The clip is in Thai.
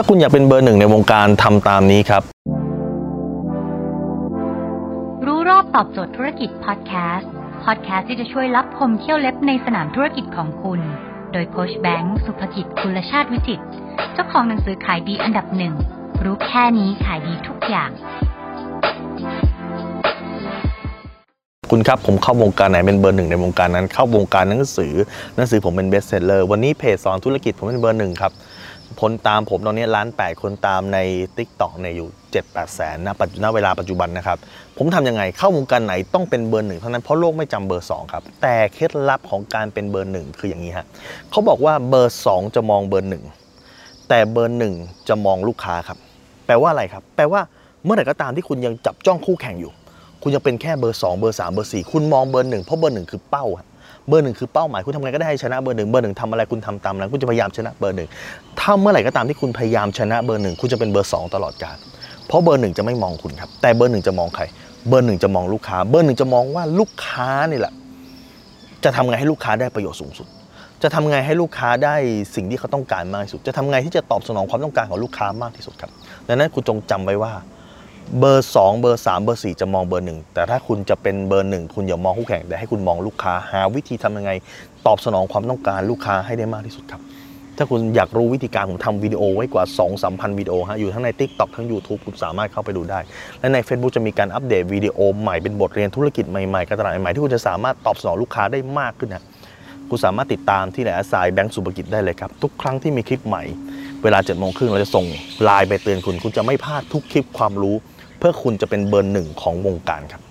าคุณอยากเป็นเบอร์หนึ่งในวงการทำตามนี้ครับ รู้รอบตอบโจทย์ธุรกิจพอดแคสต์ พอดแคสต์ที่จะช่วยรับพมเที่ยวเล็บในสนามธุรกิจของคุณ โดยโคชแบงค์สุภกิจคุลชาติวิจิตรเจ้าของหนังสือขายดีอันดับหนึ่ง รู้แค่นี้ขายดีทุกอย่างคุณครับ ผมเข้าวงการไหนเป็นเบอร์หนึ่งในวงการนั้น เข้าวงการหนังสือหนังสือผมเป็น best seller วันนี้เพจสอนธุรกิจผมเป็นเบอร์หนึ่งครับ คนตามผมตอนนี้ล้านแปดคนตามใน TikTok เนี่ยอยู่7 8แสนนะปัจจุบันเวลาปัจจุบันนะครับ ผมทำยังไงเข้าวงการไหนต้องเป็นเบอร์หนึ่งเท่านั้นเพราะโลกไม่จำเบอร์สองครับ แต่เคล็ดลับของการเป็นเบอร์หนึ่งคืออย่างนี้ฮะเขาบอกว่าเบอร์สองจะมองเบอร์หนึ่งแต่เบอร์หนึ่งจะมองลูกค้าครับ แปลว่าอะไรครับ แปลว่าเมื่อไหร่ก็ตามที่คุณยังจับจ้องคู่แข่งอยู่ คุณยังเป็นแค่เบอร์ 2 เบอร์ 3 เบอร์ 4 คุณมองเบอร์หนึ่งเพราะเบอร์หนึ่งคือเป้าอะ เบอร์หนึ่งคือเป้าหมายคุณทำไงก็ได้ให้ชนะเบอร์หนึ่งเบอร์หนึ่งทำอะไรคุณทำตามนั้นคุณจะพยายามชนะเบอร์หนึ่งถ้าเมื่อไหร่ก็ตามที่คุณพยายามชนะเบอร์หนึ่งคุณจะเป็นเบอร์สองตลอดกาลเพราะเบอร์หนึ่งจะไม่มองคุณครับแต่เบอร์หนึ่งจะมองใครเบอร์หนึ่งจะมองลูกค้า เบอร์หนึ่งจะมองว่าลูกค้านี่แหละ จะทำไงให้ลูกค้าได้ประโยชน์สูงสุด จะทำไงให้ลูกค้าได้สิ่งที่เขาต้องการมากที่สุด จะทำไงที่จะตอบสนองความต้องการของลูกค้ามากที่สุดครับ ดังนั้นคุณจงจำไว้ว่า เบอร์ 2 เบอร์ 3 เบอร์ 4 จะมองเบอร์ 1 แต่ถ้าคุณจะเป็นเบอร์ 1 คุณอย่ามองคู่แข่งแต่ให้คุณมองลูกค้า หาวิธีทำยังไง ตอบสนองความต้องการลูกค้าให้ได้มากที่สุดครับ ถ้าคุณอยากรู้วิธีการผมทำวิดีโอไว้กว่า 2 3 0 0 0วิดีโอฮะอยู่ทั้งใน TikTok ทั้ง YouTube คุณสามารถเข้าไปดูได้ และใน Facebook จะมีการอัปเดตวิดีโอใหม่เป็นบทเรียนธุรกิจใหม่ๆการตลาดใหม่ที่คุณจะสามารถตอบสนองลูกค้าได้มากขึ้นนะ คุณสามารถติดตามที่ไหนอาสายแบงก์สุภกิจได้เลยครับ ทุกครั้งที่มีคลิปใหม่ เวลา7จ็ดโมงครึ่งเราจะส่งไลน์ไปเตือนคุณ คุณจะไม่พลาดทุกคลิปความรู้ เพื่อคุณจะเป็นเบอร์หนึ่งของวงการครับ